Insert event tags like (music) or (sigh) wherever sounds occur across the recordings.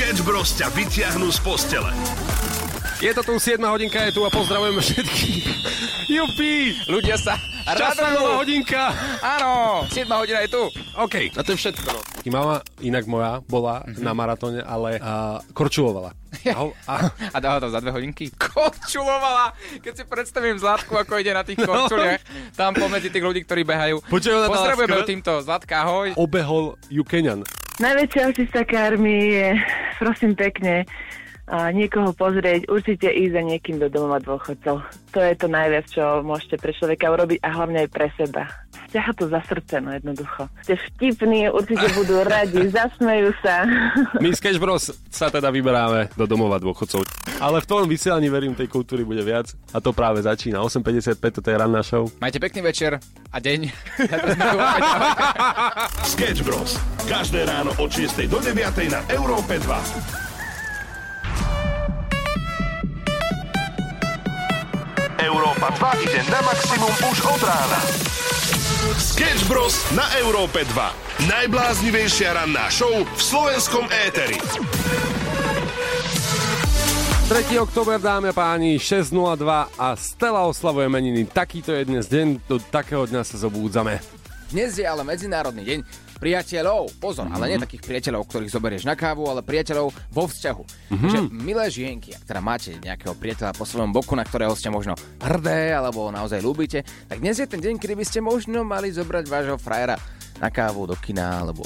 Sketch Bros ťa vyťahnú z postele. Je to tu 7 hodinka, je tu a pozdravujeme všetkých. (laughs) Jupi! Ľudia sa radujú. hodinka! Áno, 7 hodina je tu. OK, a to je všetko. No. Mama, inak moja, bola Mhm. na maratóne, ale uh, korčulovala. (laughs) A, ho- a, A dáva to za dve hodinky? (laughs) Korčulovala! Keď si predstavím Zlatku, ako ide na tých korčuliach, tam pomedzi tých ľudí, ktorí behajú. Počuj, ona dala Pozdravujeme skvel- týmto. Zlatka, ahoj. obehol ju Keňan. Najväčšia očista karmy je, prosím pekne, a niekoho pozrieť, určite ísť za niekým do domova dôchodcov. To je to najviac, čo môžete pre človeka urobiť a hlavne aj pre seba. Ťaha to za srdce, no jednoducho. Ste vtipní, určite budú radi, (laughs) zasmejú sa. My z Sketch Bros sa teda vyberáme do domova dôchodcov. Ale v tom vysielaní verím, tej kultúry bude viac. A to práve začína. 8.55, toto je ranná show. Majte pekný večer a deň. (laughs) Sketch Bros. Každé ráno od 6 do 9 na Európe 2. Európa 2 ide na maximum už od rána. Sketch Bros. na Európe 2. Najbláznivejšia ranná show v slovenskom éteri. 3. október, dámy a páni, 6.02 a Stella oslavuje meniny. Takýto je dnes deň, do takého dňa sa zobúdzame. Dnes je ale Medzinárodný deň priateľov. Pozor, ale nie takých priateľov, ktorých zoberieš na kávu, ale priateľov vo vzťahu. Takže milé žienky, ak teda máte nejakého priateľa po svojom boku, na ktorého ste možno hrdé alebo naozaj ľúbite, tak dnes je ten deň, kedy by ste možno mali zobrať vášho frajera na kávu do kina alebo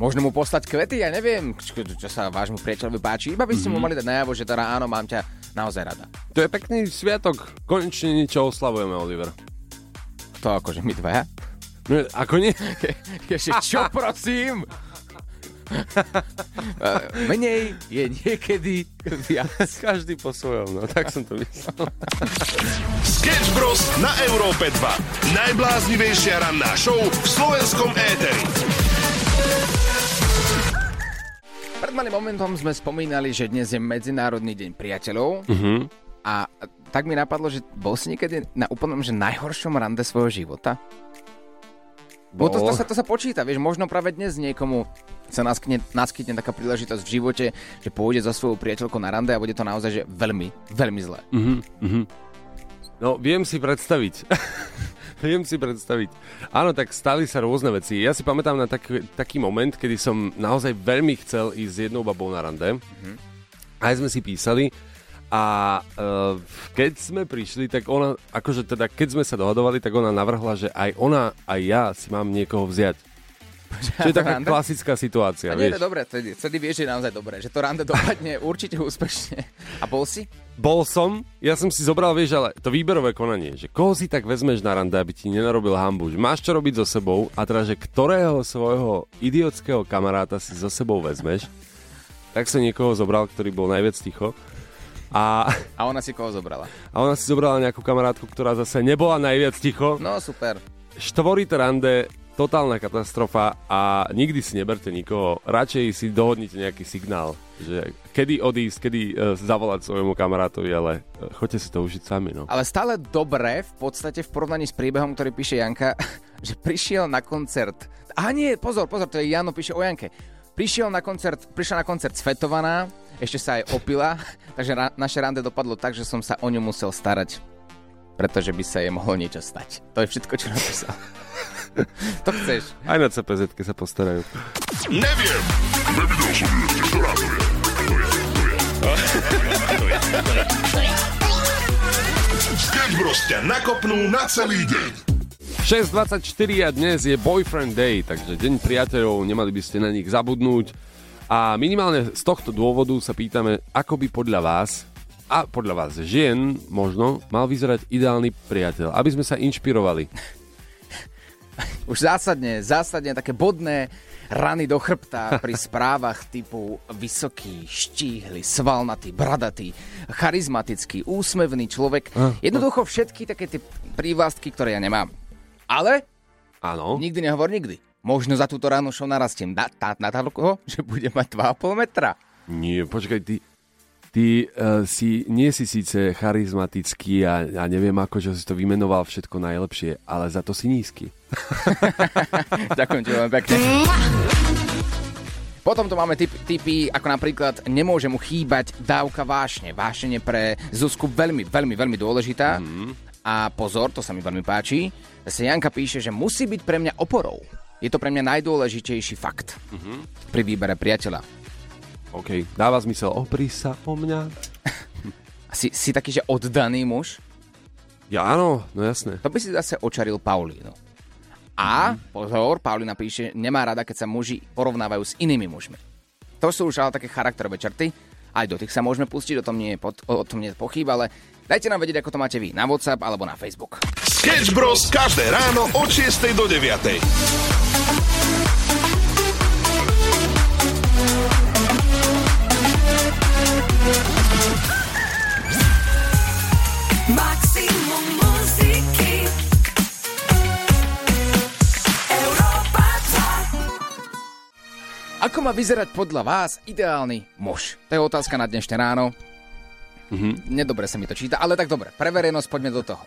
Možno mu poslať kvety, ja neviem, čo, čo sa vášmu priateľovi páči. Iba by ste mu mali dať najavo, že teda áno, mám ťa naozaj rada. To je pekný sviatok. Konečne niečo oslavujeme, Oliver. To akože my dvaja. No, ako nie? Ešte čo, (laughs) prosím? (laughs) Eh, Menej je niekedy viac. (laughs) Každý po svojom, no tak som to myslel. Sketch Bros. na Európe 2. Najbláznivejšia ranná show v slovenskom éteri. Pred malým momentom sme spomínali, že dnes je Medzinárodný deň priateľov Mhm. a tak mi napadlo, že bol si niekedy na úplnom že najhoršom rande svojho života? Bo to, to, Bol. sa, to sa počíta, vieš, možno práve dnes niekomu sa naskytne, naskytne taká príležitosť v živote, že pôjde so svojou priateľkou na rande a bude to naozaj že veľmi, veľmi zlé. No, viem si predstaviť. (laughs) viem si predstaviť. Áno, tak stali sa rôzne veci. Ja si pamätám na taký, taký moment, kedy som naozaj veľmi chcel ísť s jednou babou na rande. Aj sme si písali. A uh, keď sme prišli, tak ona, akože teda, keď sme sa dohadovali, tak ona navrhla, že aj ona, aj ja si mám niekoho vziať. Čo je taká Rande? klasická situácia, A nie, vieš. to dobré, vtedy, vtedy vieš, že je naozaj dobré, že to rande dopadne (laughs) určite úspešne. A bol si? Bol som, ja som si zobral, vieš, ale to výberové konanie, že koho si tak vezmeš na rande, aby ti nenarobil hambu, že máš čo robiť so sebou a teda, že ktorého svojho idiotského kamaráta si so sebou vezmeš, tak som niekoho zobral, ktorý bol najviac ticho. A, A ona si koho zobrala? a ona si zobrala nejakú kamarátku, ktorá zase nebola najviac ticho. No super. Štvorité rande, totálna katastrofa a nikdy si neberte nikoho. Radšej si dohodnite nejaký signál, že kedy odísť, kedy uh, zavolať svojmu kamarátovi, ale uh, choďte si to užiť sami. No. Ale stále dobré v podstate v porovnaní s príbehom, ktorý píše Janka, (laughs) že prišiel na koncert. A nie, pozor, pozor, to je Jano, píše o Janke. Prišiel na koncert, prišla na koncert Svetovaná, ešte sa aj opila, (laughs) takže ra- naše rande dopadlo tak, že som sa o ňu musel starať, pretože by sa jej mohlo niečo stať. To je všetko, čo napísal. (laughs) to chceš. Aj na cpz sa postarajú. Neviem. Nevidel som ju ešte. Ktorá to je? To je, to je. To je, to je, to je. Sketch Bros ťa nakopnú na celý deň. 6.24 a dnes je Boyfriend Day, takže deň priateľov, nemali by ste na nich zabudnúť. A minimálne z tohto dôvodu sa pýtame, ako by podľa vás a podľa vás žien možno mal vyzerať ideálny priateľ, aby sme sa inšpirovali. Už zásadne, zásadne také bodné rany do chrbta pri (laughs) správach typu vysoký, štíhly, svalnatý, bradatý, charizmatický, úsmevný človek. Jednoducho všetky také tie prívlastky, ktoré ja nemám. Ale Áno. nikdy nehovor nikdy. Možno za túto ránu show narastiem na, na, na toľko, (laughs) že bude mať 2,5 metra. Nie, počkaj, ty, ty uh, si, nie si síce charizmatický a, a neviem ako, že si to vymenoval všetko najlepšie, ale za to si nízky. (laughs) Ďakujem ti veľmi pekne. Potom tu máme typ, typy, ako napríklad nemôže mu chýbať dávka vášne. Vášne pre Zuzku veľmi, veľmi, veľmi dôležitá. Mm. A pozor, to sa mi veľmi páči. Zase Janka píše, že musí byť pre mňa oporou. Je to pre mňa najdôležitejší fakt mm-hmm. pri výbere priateľa. OK, dáva zmysel, opri sa o mňa. (laughs) si, si taký, že oddaný muž? Ja áno, no jasné. To by si zase očaril Paulínu. A, pozor, Paulina píše, nemá rada, keď sa muži porovnávajú s inými mužmi. To sú už ale také charakterové črty. Aj do tých sa môžeme pustiť, o tom nie je, pod, o tom nie je pochyb, ale dajte nám vedieť, ako to máte vy na WhatsApp alebo na Facebook. Sketch Bros. každé ráno od 6 do 9. Maximum muziky Európa 2 Ako má vyzerať podľa vás ideálny muž? To je otázka na dnešné ráno. Mm-hmm. Nedobre sa mi to číta, ale tak dobre, pre verejnosť poďme do toho.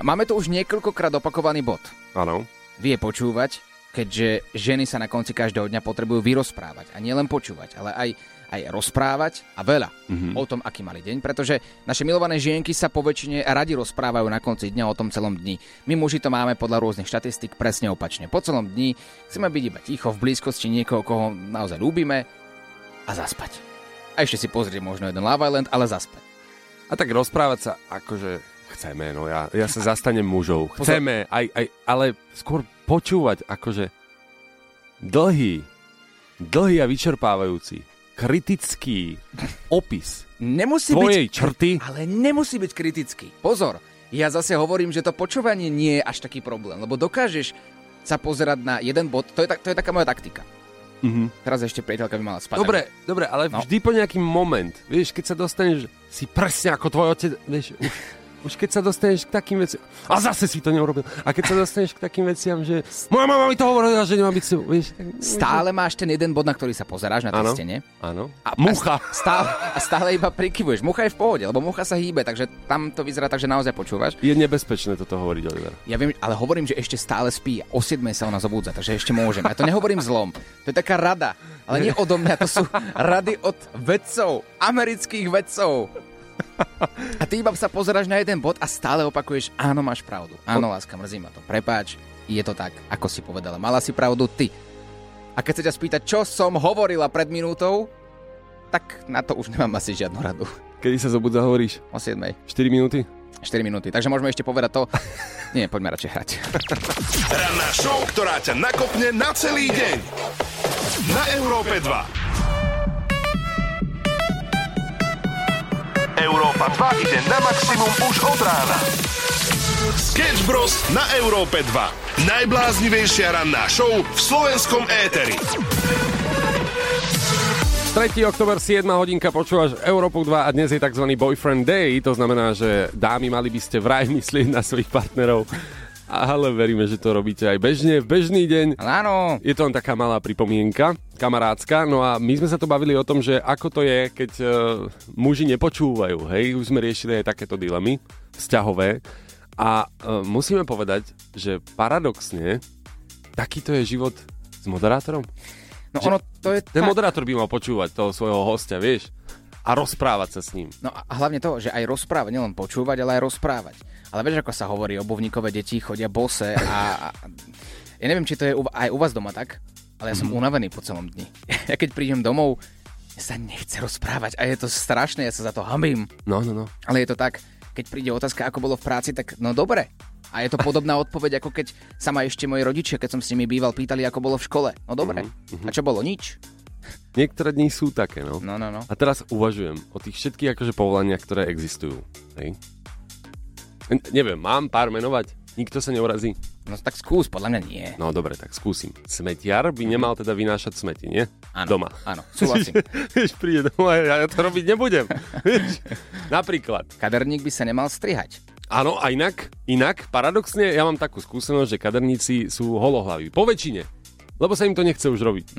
Máme tu už niekoľkokrát opakovaný bod. Áno. Vie počúvať, keďže ženy sa na konci každého dňa potrebujú vyrozprávať. A nielen počúvať, ale aj, aj rozprávať a veľa mm-hmm. o tom, aký mali deň. Pretože naše milované žienky sa po väčšine radi rozprávajú na konci dňa o tom celom dni. My muži to máme podľa rôznych štatistík presne opačne. Po celom dni chceme byť iba ticho v blízkosti niekoho, koho naozaj ľúbime a zaspať. A ešte si pozrieť možno jeden Love Island, ale zaspať. A tak rozprávať sa akože chceme, no ja, ja sa zastanem mužov. Chceme, aj, aj, ale skôr počúvať akože dlhý, dlhý a vyčerpávajúci, kritický opis Nemusí tvojej byť, črty. ale nemusí byť kritický. Pozor, ja zase hovorím, že to počúvanie nie je až taký problém, lebo dokážeš sa pozerať na jeden bod, to je, to je taká moja taktika. Mhm. Teraz ešte priateľka by mala spať. Dobre, dobre, ale No. vždy po nejaký moment, vieš, keď sa dostaneš, si presne ako tvoj otec, vieš, už, už keď sa dostaneš k takým veciam, a zase si to neurobil, a keď sa dostaneš k takým veciam, že moja mama mi to hovorila, že nemá byť s tebou, vieš. tak- Stále máš ten jeden bod, na ktorý sa pozeráš na tej Áno. stene. Áno. A Mucha. A stále, a stále iba prikyvuješ. Mucha je v pohode, lebo mucha sa hýbe, takže tam to vyzerá tak, že naozaj počúvaš. Je nebezpečné toto hovoriť, Oliver. Ja viem, ale hovorím, že ešte stále spí. O 7 sa ona zobúdza, takže ešte môžem. Ja to nehovorím zlom. To je taká rada. Ale nie odo mňa, to sú rady od vedcov, amerických vedcov. A ty iba sa pozeráš na jeden bod a stále opakuješ, áno, máš pravdu. Áno, láska, mrzí ma to. Prepáč, je to tak, ako si povedala. Mala si pravdu ty. A keď sa ťa spýtať, čo som hovorila pred minútou, tak na to už nemám asi žiadnu radu. Kedy sa zobudza hovoríš? O 7. 4 minúty? 4 minúty. Takže môžeme ešte povedať to. (laughs) Nie, poďme radšej hrať. Ranná show, ktorá ťa nakopne na celý deň. Na Európe 2. Európa 2 ide na maximum už od rána. Sketch Bros. na Európe 2. Najbláznivejšia ranná show v slovenskom éteri. 3. oktober, 7 hodinka, počúvaš Európu 2 a dnes je tzv. Boyfriend Day, to znamená, že dámy mali by ste vraj (laughs) myslieť na svojich partnerov, ale veríme, že to robíte aj bežne, v bežný deň. Áno, Je to len taká malá pripomienka, kamarátska. No a my sme sa tu bavili o tom, že ako to je, keď uh, muži nepočúvajú. Hej, už sme riešili aj takéto dilemy vzťahové. A uh, musíme povedať, že paradoxne, takýto je život s moderátorom. no Že- ono to je Ten tak. moderátor by mal počúvať toho svojho hostia, vieš? A rozprávať sa s ním. No a hlavne to, že aj rozprávať, nielen počúvať, ale aj rozprávať. Ale vieš, ako sa hovorí, obuvníkové deti chodia bose a, a ja neviem, či to je u- aj u vás doma tak, ale ja som unavený po celom dni. (laughs) Ja keď prídem domov, mne sa nechce rozprávať a je to strašné, ja sa za to hambím. No, no, no. Ale je to tak, keď príde otázka, ako bolo v práci, tak no dobre. A je to podobná (laughs) odpoveď, ako keď sa ma ešte moji rodičia, keď som s nimi býval, pýtali, ako bolo v škole. No dobre. A čo bolo? Nič. Niektoré dní sú také, no. No, no, no. A teraz uvažujem o tých všetkých akože povolaniach, ktoré existujú. Hej? Neviem, mám pár menovať? Nikto sa neurazí? No tak skús, podľa mňa nie. No dobre, tak skúsim. Smetiar by nemal teda vynášať smeti, nie? Áno, Doma. Áno, súhlasím. (laughs) Vieš, príde domov a ja to robiť nebudem. (laughs) Napríklad. Kaderník by sa nemal strihať. Áno, a inak, inak, paradoxne, ja mám takú skúsenosť, že kaderníci sú holohlaví. Po väčšine. Lebo sa im to nechce už robiť.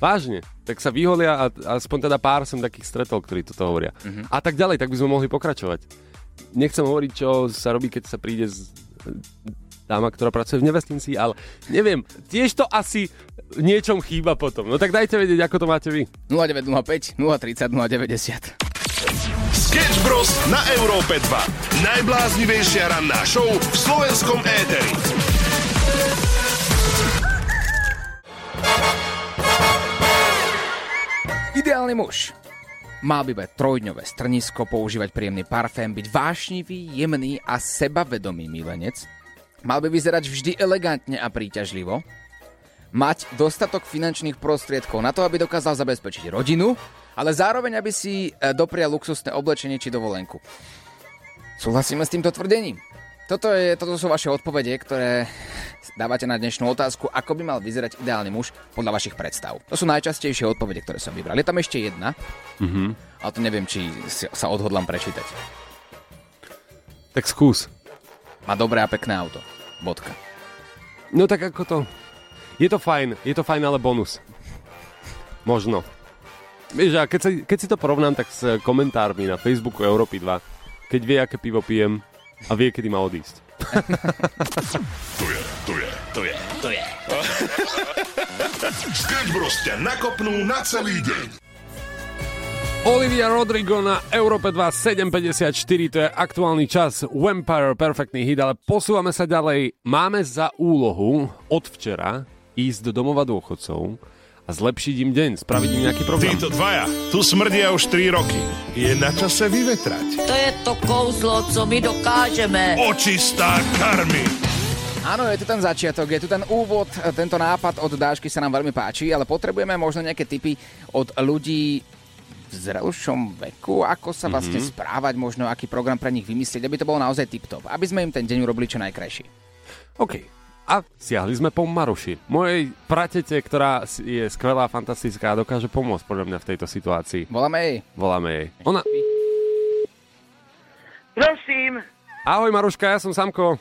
Vážne. Tak sa vyholia a a aspoň teda pár som takých stretol, ktorí toto hovoria. A tak ďalej, tak by sme mohli pokračovať. Nechcem hovoriť, čo sa robí, keď sa príde z, dáma, ktorá pracuje v nevestnici, ale neviem, tiež to asi niečom chýba potom. No tak dajte vedieť, ako to máte vy. 0905 030 090. Sketch Bros. na Európe 2. Najbláznivejšia ranná show v slovenskom éteri. Ideálny muž. Mal by mať trojdňové strnisko, používať príjemný parfém, byť vášnivý, jemný a sebavedomý milenec. Mal by vyzerať vždy elegantne a príťažlivo. Mať dostatok finančných prostriedkov na to, aby dokázal zabezpečiť rodinu, ale zároveň, aby si e, doprial luxusné oblečenie či dovolenku. Súhlasíme s týmto tvrdením? Toto, je, toto sú vaše odpovede, ktoré dávate na dnešnú otázku, ako by mal vyzerať ideálny muž podľa vašich predstav. To sú najčastejšie odpovede, ktoré som vybral. Je tam ešte jedna, mm-hmm. ale to neviem, či sa odhodlám prečítať. Tak skús. Má dobré a pekné auto. Bodka. No tak ako to... Je to fajn, je to fajn, ale bonus. Možno. Vieš, a keď, sa, keď si to porovnám, tak s komentármi na Facebooku Európy 2, keď vie, aké pivo pijem a vie, kedy má odísť. (laughs) To je, to je, to je, to je. (laughs) Sketch Bros. ťa nakopnú na celý deň. Olivia Rodrigo na Európe 2 7.54, to je aktuálny čas Vampire, perfektný hit, ale posúvame sa ďalej. Máme za úlohu od včera ísť do domova dôchodcov a zlepšiť im deň, spraviť im nejaký program. Títo dvaja tu smrdia už 3 roky. Je na čase vyvetrať. To je to kouzlo, co my dokážeme. Očistá karmy. Áno, je tu ten začiatok, je tu ten úvod, tento nápad od Dášky sa nám veľmi páči, ale potrebujeme možno nejaké tipy od ľudí v zrelšom veku, ako sa vlastne mm-hmm. správať, možno aký program pre nich vymyslieť, aby to bolo naozaj tip-top, aby sme im ten deň urobili čo najkrajší. OK. A siahli sme po Maruši. Mojej pratete, ktorá je skvelá, fantastická a dokáže pomôcť podľa mňa v tejto situácii. Voláme jej. Voláme jej. Ona... Prosím. Ahoj Maruška, ja som Samko.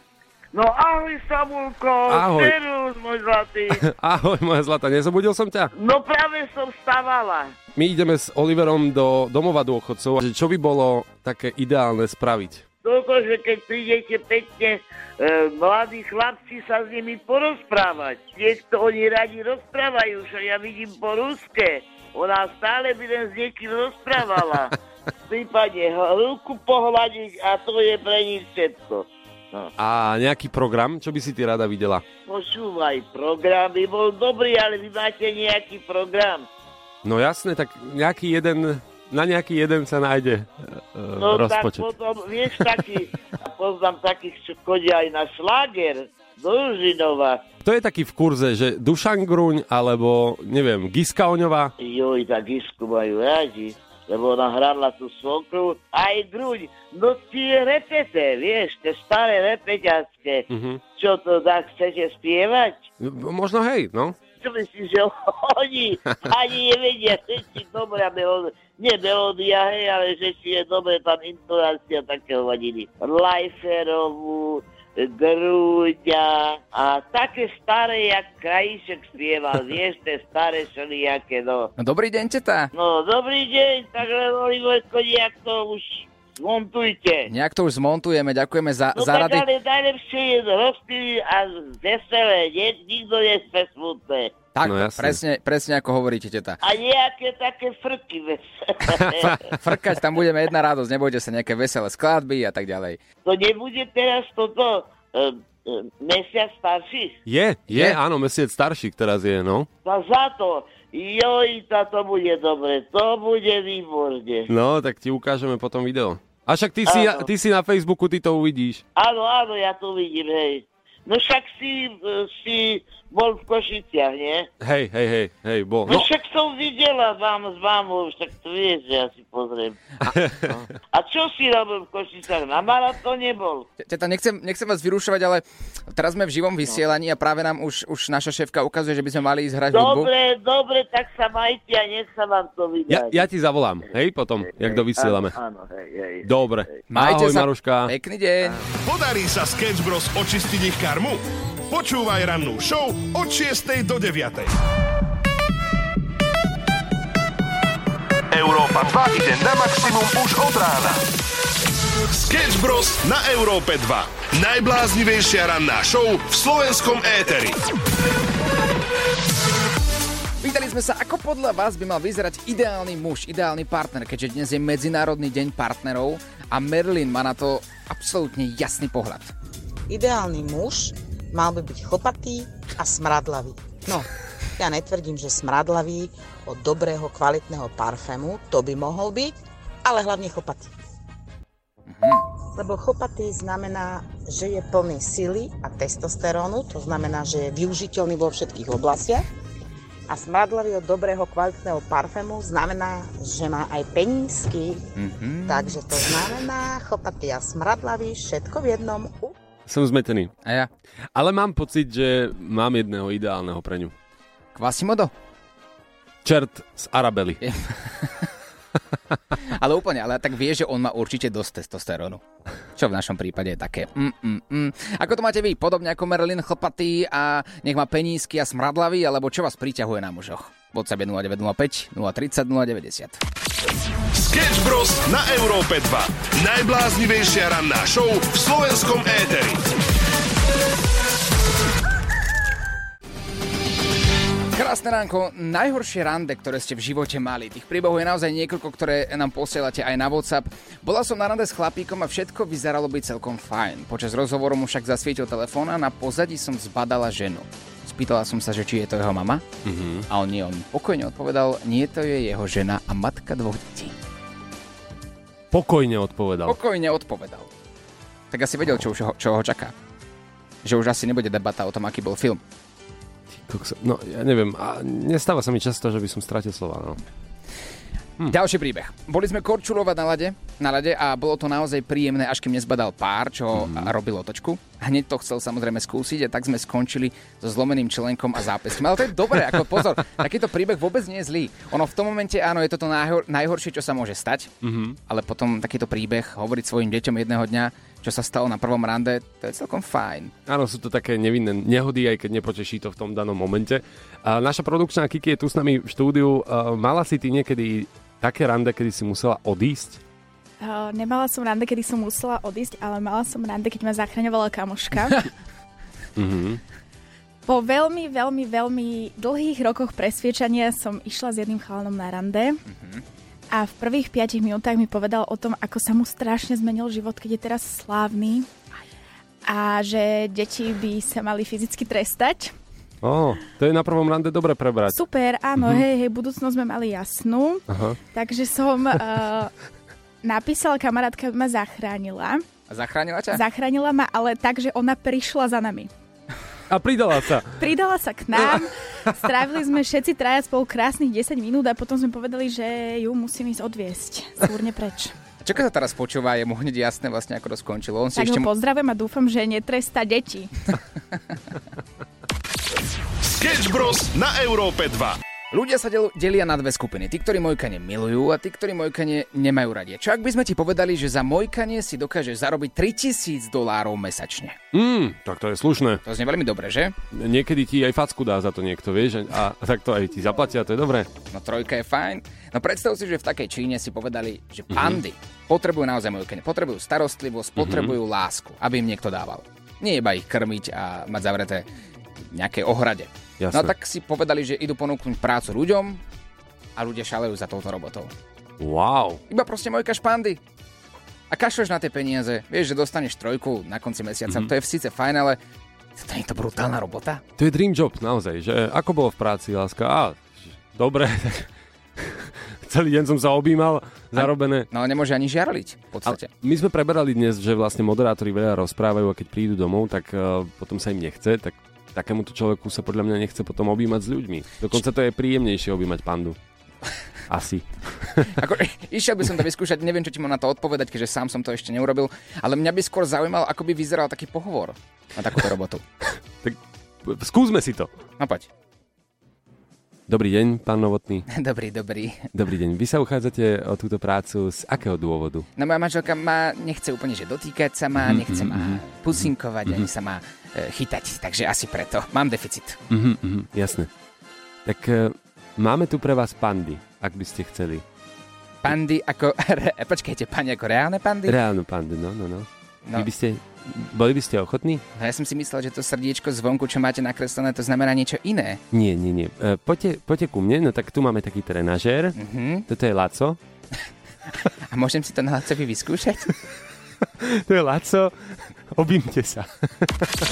No ahoj, Samulko. Ahoj. Serus, môj zlatý. (laughs) Ahoj moja zlata, nezobudil som ťa? No práve som stávala. My ideme s Oliverom do domova dôchodcov. Že Čo by bolo také ideálne spraviť? Toľko, že keď prídete pekne, e, mladí chlapci sa s nimi porozprávať. Niekto oni radi rozprávajú, že ja vidím po ruske. Ona stále by len s niekým rozprávala. (laughs) V prípade ruku pohľadiť a to je pre nich všetko. No. A nejaký program, čo by si ty rada videla? Počúvaj, program by bol dobrý, ale vy máte nejaký program. No jasné, tak nejaký jeden, na nejaký jeden sa nájde uh, No rozpočet. tak potom, vieš, taký, poznám takých, čo chodia aj na šláger, do Ružinova. To je taký v kurze, že Dušan Gruň, alebo neviem, Giska Oňová. Joj, tak Gisku majú radi, lebo ona hrala tú svokru. Aj Gruň, no tie repete, vieš, tie staré repeťacké. Mhm. Čo to tak chcete spievať? No, Možno hej, no. Čo myslíš, že oni ani nevedia, že či dobrá melódia, nie melódia, hej, ale že či je dobre tam intonácia takého vadiny. Lajferovú, Grúďa a také staré, jak krajíček spieval, vieš, tie staré všelijaké, no. No dobrý deň, teta. No, dobrý deň, tak len Oliverko, nejak to už montujte. Nejak to už zmontujeme, ďakujeme za, No za tak rady. ale najlepšie je rozpíli a veselé, nie, nikto nespe smutné. Tak, No jasne. presne, presne ako hovoríte, teta. A nejaké také frky veselé. (laughs) Frkať tam budeme jedna radosť, nebojte sa nejaké veselé skladby a tak ďalej. To nebude teraz toto uh, mesiac starší? Je, je, Je. áno, mesiac starší teraz je, no. No za to, joj, tá to bude dobre, to bude výborne. No, tak ti ukážeme potom video. A však ty si, ty si na Facebooku, ty to uvidíš. Áno, áno, ja to vidím, hej. No však si, uh, si bol v Košiciach, nie? Hej, hej, hej, hej, bol. No No, však som videla vám s mamou, však to vieš, že ja si pozriem. (laughs) A čo si robil v Košicách? Na maratóne bol? Teta, nechcem, nechcem vás vyrušovať, ale teraz sme v živom vysielaní a práve nám už, už naša šéfka ukazuje, že by sme mali ísť hrať hudbu. Dobre, dobre, tak sa majte a nech sa vám to ja, vydá. ja ti zavolám, hej, potom, jak dovysielame. Áno, hej, hej. Dobre. Majte Ahoj, sa. Maruška. Pekný deň. Podarí sa Sketch Bros. očistiť ich karmu? Počúvaj rannú show od 6. do 9. Európa 2 ide na maximum už od rána. Sketch Bros. na Európe 2. Najbláznivejšia ranná show v slovenskom éteri. Pýtali sme sa, ako podľa vás by mal vyzerať ideálny muž, ideálny partner, keďže dnes je Medzinárodný deň partnerov a Merlin má na to absolútne jasný pohľad. Ideálny muž mal by byť chlpatý a smradlavý. No, ja netvrdím, že smradlavý od dobrého, kvalitného parfému, to by mohol byť, ale hlavne chlpatý. Lebo chlpatý znamená, že je plný sily a testosterónu, to znamená, že je využiteľný vo všetkých oblastiach. A smradlavý od dobrého, kvalitného parfému znamená, že má aj penízky. Takže to znamená chlpatý a smradlavý, všetko v jednom. U- Som zmetený. A ja? Ale mám pocit, že mám jedného ideálneho pre ňu. Kvasimodo? Čert z Arabely. (laughs) Ale úplne, ale tak vie, že on má určite dosť testosterónu. Čo v našom prípade je také mm, mm, mm. Ako to máte vy? Podobne ako Merlin chlpatý a nech má penízky a smradlavý, alebo čo vás priťahuje na mužoch? WhatsApp je 0905 030 090. Sketch Bros. na Európe 2. Najbláznivejšia ranná show v slovenskom éteri. Krásne ránko, najhoršie rande, ktoré ste v živote mali. Tých príbehov je naozaj niekoľko, ktoré nám posielate aj na WhatsApp. Bola som na rande s chlapíkom a všetko vyzeralo byť celkom fajn. Počas rozhovoru mu však zasvietil telefón a na pozadí som zbadala ženu. Spýtala som sa, že či je to jeho mama Mhm. a on nie, on pokojne odpovedal, nie to je jeho žena a matka dvoch detí. Pokojne odpovedal. Pokojne odpovedal. Tak asi vedel, čo, ho, čo ho čaká. Že už asi nebude debata o tom, aký bol film. No, ja neviem. A nestáva sa mi často, že by som stratil slova. No. Hm. Ďalší príbeh. Boli sme korčulovať na lade, na lade a bolo to naozaj príjemné, až kým nezbadal pár, čo mm. robil otočku. Hneď to chcel samozrejme skúsiť a tak sme skončili so zlomeným členkom a zápeskom. Ale to je dobré, ako pozor, (laughs) takýto príbeh vôbec nie je zlý. Ono v tom momente, áno, je toto najhor- najhoršie, čo sa môže stať, mm-hmm. ale potom takýto príbeh hovoriť svojim deťom jedného dňa, čo sa stalo na prvom rande, to je celkom fajn. Áno, sú to také nevinné nehody, aj keď nepoteší to v tom danom momente. A naša produkčná Kiki je tu s nami v štúdiu. Mala si ty niekedy také rande, kedy si musela odísť? Uh, nemala som rande, kedy som musela odísť, ale mala som rande, keď ma zachraňovala kamoška. (laughs) Mhm. Po veľmi, veľmi, veľmi dlhých rokoch presviečania som išla s jedným chalanom na rande. A v prvých 5 minútach mi povedal o tom, ako sa mu strašne zmenil život, keď je teraz slávny. A že deti by sa mali fyzicky trestať. Oh, to je na prvom rande dobre prebrať. Super, áno, Mhm. hej, hej, budúcnosť sme mali jasnú. Aha. Takže som uh, (laughs) napísala kamarátka, aby ma zachránila. A zachránila ťa? Zachránila ma, ale tak, že ona prišla za nami. A pridala sa. (laughs) Pridala sa k nám, (laughs) strávili sme všetci traja spolu krásnych 10 minút a potom sme povedali, že ju musím ísť odviesť súrne preč. Čo keď sa teraz počúva, je mu hneď jasné vlastne, ako to skončilo. On si Tak ešte... ho pozdravujem a dúfam, že netresta deti. Sketch Bros. na Európe 2. Ľudia sa del- delia na dve skupiny. Tí, ktorí mojkanie milujú a tí, ktorí mojkanie nemajú radi. Čo ak by sme ti povedali, že za mojkanie si dokážeš zarobiť 3000 dolárov mesačne? Mm, tak to je slušné. To znie veľmi dobre, že? Niekedy ti aj facku dá za to niekto, vieš? A, a tak to aj ti zaplatia, to je dobré. No trojka je fajn. No predstav si, že v takej Číne si povedali, že Mhm. pandy potrebujú naozaj mojkanie. Potrebujú starostlivosť, potrebujú lásku, aby im niekto dával. Nie iba ich krmiť a mať zavreté v nejakej ohrade. Jasné. No tak si povedali, že idú ponúknuť prácu ľuďom a ľudia šalejú za touto robotou. Wow. Iba proste mojkaš pandy. A kašleš na tie peniaze. Vieš, že dostaneš trojku na konci mesiaca. Mhm. To je síce fajn, ale to je to brutálna robota. To je dream job naozaj, že ako bolo v práci, láska? Á, dobre, (laughs) celý deň som sa objímal, zarobené. No nemôže ani žiarliť v podstate. My sme preberali dnes, že vlastne moderátori veľa rozprávajú a keď prídu domov, tak uh, potom sa im nechce, tak takémuto človeku sa podľa mňa nechce potom objímať s ľuďmi. Dokonca to je príjemnejšie objímať pandu. (laughs) Asi. (laughs) Ako, išiel by som to vyskúšať, neviem, čo ti mám na to odpovedať, keďže sám som to ešte neurobil, ale mňa by skôr zaujímalo, ako by vyzeral taký pohovor na takúto robotu. (laughs) tak skúsme si to. No poď. Dobrý deň, pán Novotný. Dobrý, dobrý. Dobrý deň. Vy sa uchádzate o túto prácu z akého dôvodu? No moja manželka ma nechce úplne, že dotýkať sa ma, Mhm, nechce ma pusinkovať, ani sa ma chytať, takže asi preto. Mám deficit. Mhm, mhm, jasné. Tak e, máme tu pre vás pandy, ak by ste chceli. Pandy ako... (laughs) Re, počkajte, pani ako reálne pandy? Reálnu pandu, no, no, no. No. Vy by ste, boli by ste ochotní? No ja som si myslel, že to srdiečko zvonku, čo máte nakreslené, to znamená niečo iné. Nie, nie, nie. E, poďte, poďte ku mne, no tak tu máme taký trenažér. Mhm. Toto je Laco. (laughs) A môžem si to na Lacovi vyskúšať? (laughs) To je Laco. Objímte sa.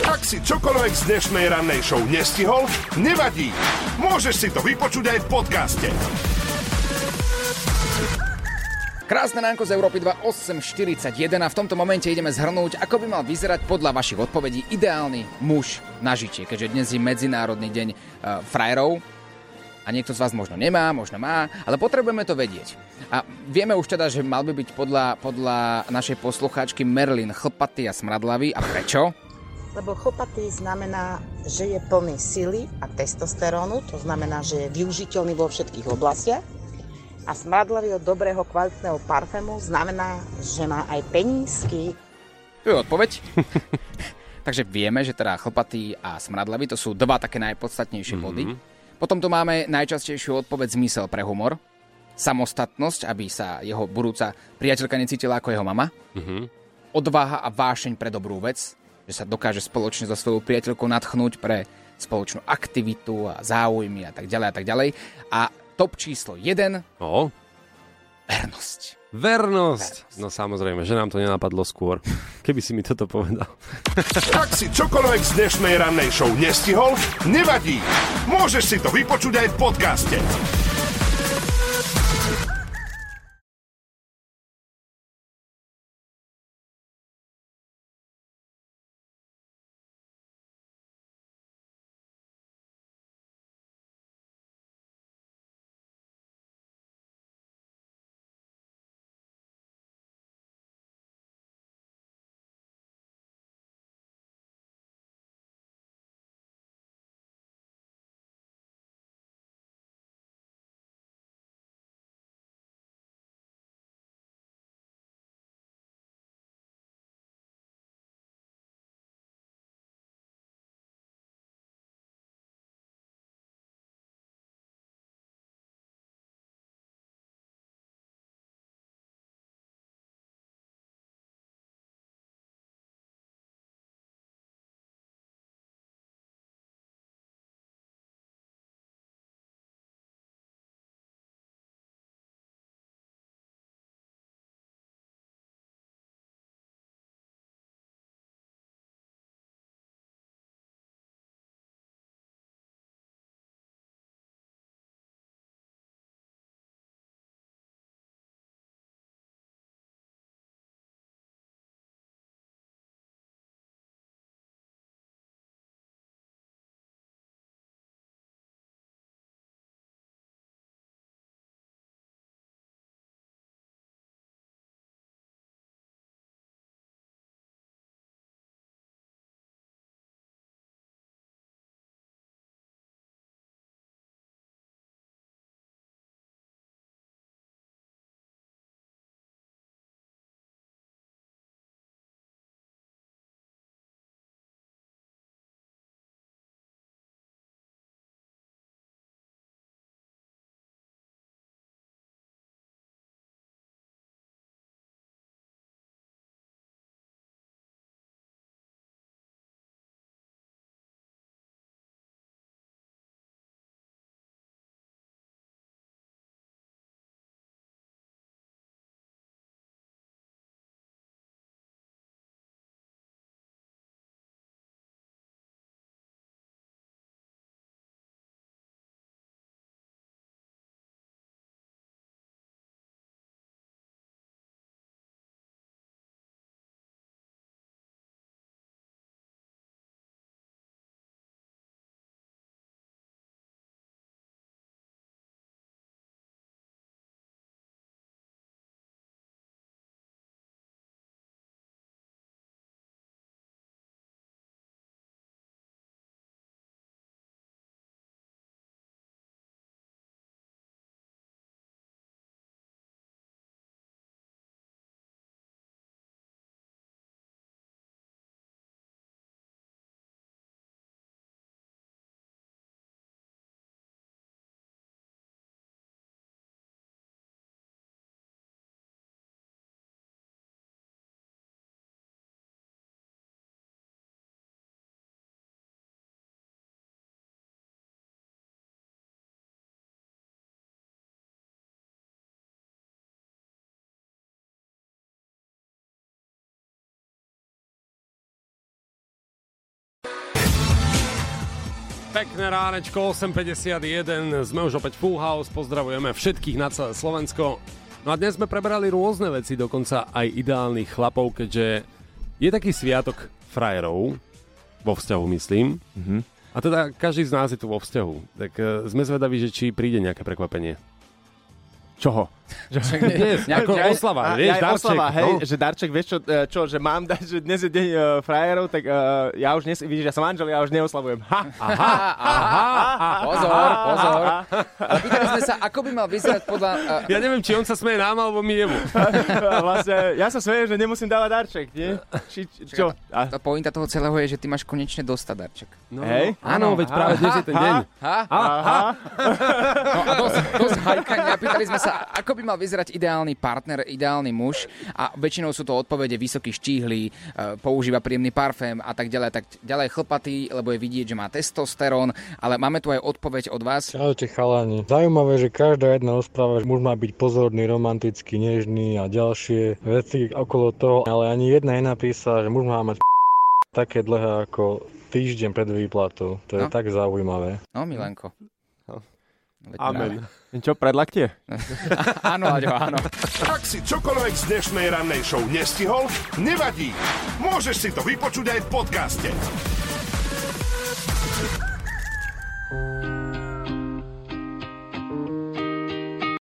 Ak si čokoľvek z dnešnej rannej show nestihol, nevadí. Môžeš si to vypočuť aj v podcaste. Krásne ránko z Európy 2, 8.41 a v tomto momente ideme zhrnúť, ako by mal vyzerať podľa vašich odpovedí ideálny muž na žitie, keďže dnes je Medzinárodný deň uh, frajerov a niekto z vás možno nemá, možno má, ale potrebujeme to vedieť. A vieme už teda, že mal by byť podľa, podľa našej poslucháčky Merlin chlpatý a smradlavý. A prečo? Lebo chlpatý znamená, že je plný sily a testosterónu, to znamená, že je využiteľný vo všetkých oblastiach. A smradlavý od dobrého kvalitného parfému znamená, že má aj penízky. Tu je odpoveď. (laughs) Takže vieme, že teda chlpatý a smradlavý to sú dva také najpodstatnejšie body. Potom tu máme najčastejšiu odpoveď zmysel pre humor. Samostatnosť, aby sa jeho budúca priateľka necítila ako jeho mama. Odvaha a vášeň pre dobrú vec, že sa dokáže spoločne so svojou priateľkou nadchnúť pre spoločnú aktivitu a záujmy a tak ďalej a tak ďalej. A top číslo 1, No, vernosť. vernosť. No samozrejme, že nám to nenapadlo skôr. Keby si mi toto povedal. Ak si čokoľvek z dnešnej rannej show nestihol, nevadí. Môžeš si to vypočuť aj v podcaste. Pekné ránečko, 8.51, sme už opäť Full House, pozdravujeme všetkých na celé Slovensko. No a dnes sme prebrali rôzne veci, dokonca aj ideálnych chlapov, keďže je taký sviatok frajerov, vo vzťahu myslím. Mm-hmm. A teda každý z nás je tu vo vzťahu. Tak uh, sme zvedaví, že či príde nejaké prekvapenie. Čoho? Dnes, ako oslava, A- vieš, aj darček. oslava, hej, no. že darček, vieš čo, e, čo, že mám dať, že dnes je deň uh, frajerov, tak uh, ja už dnes, vidíš, ja som manžel, ja už neoslavujem. Ha! Aha, aha, Pozor, pozor. (laughs) Ale pýtali sme sa, ako by mal vyzerať podľa... Uh, Ja neviem, či on sa smeje nám, alebo my jemu. (laughs) Vlastne, ja sa smejem, že nemusím dávať darček, nie? Či, čo? A, tá pointa toho celého je, že ty máš konečne dostať darček. No, Hej. Áno, veď práve dnes je ten deň. Ha? aha, No a dosť, dosť hajkania. Pýtali sme sa, ako by mal vyzerať ideálny partner, ideálny muž. A väčšinou sú to odpovede vysoký štíhly, používa príjemný parfém a tak ďalej. Tak ďalej chlpatý, lebo je vidieť, že má testosterón. Ale máme tu aj odpoveď od vás. Čaute chalani. Zaujímavé, že každá jedna rozpráva, že muž má byť pozorný, romantický, nežný a ďalšie veci okolo toho, ale ani jedna nenapísala, že muž má mať také dlhé ako týždeň pred výplatou. To je No. tak zaujímavé. No, Milenko. Veď Ameli. Čo, predlaktie? (laughs) Áno, Aďo, áno. Ak si čokoľvek z dnešnej rannej show nestihol, nevadí. Môžeš si to vypočuť aj v podcaste.